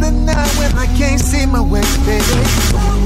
night when I can't see my way, baby.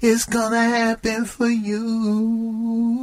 It's gonna happen for you.